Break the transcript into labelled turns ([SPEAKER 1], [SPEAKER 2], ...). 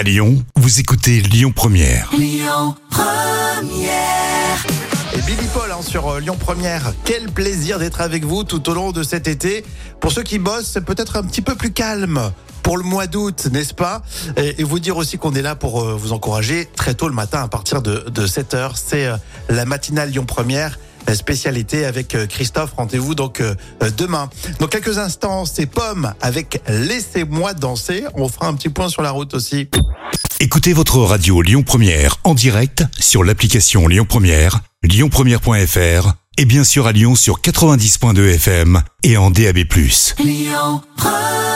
[SPEAKER 1] À Lyon, vous écoutez Lyon Première.
[SPEAKER 2] Et Billy Paul hein, sur euh, Lyon Première. Quel plaisir d'être avec vous tout au long de cet été. Pour ceux qui bossent, c'est peut-être un petit peu plus calme pour le mois d'août, n'est-ce pas? Et, et vous dire aussi qu'on est là pour euh, vous encourager très tôt le matin à partir de, de 7h. C'est euh, la matinale Lyon Première. La Spécialité avec euh, Christophe, rendez-vous donc euh, euh, demain. Dans quelques instants, c'est Pomme avec Laissez-moi danser. On fera un petit point sur la route aussi.
[SPEAKER 1] Écoutez votre radio Lyon Première en direct sur l'application Lyon Première, lyonpremière.fr et bien sûr à Lyon sur 90.2 FM et en DAB+.
[SPEAKER 2] Lyon Première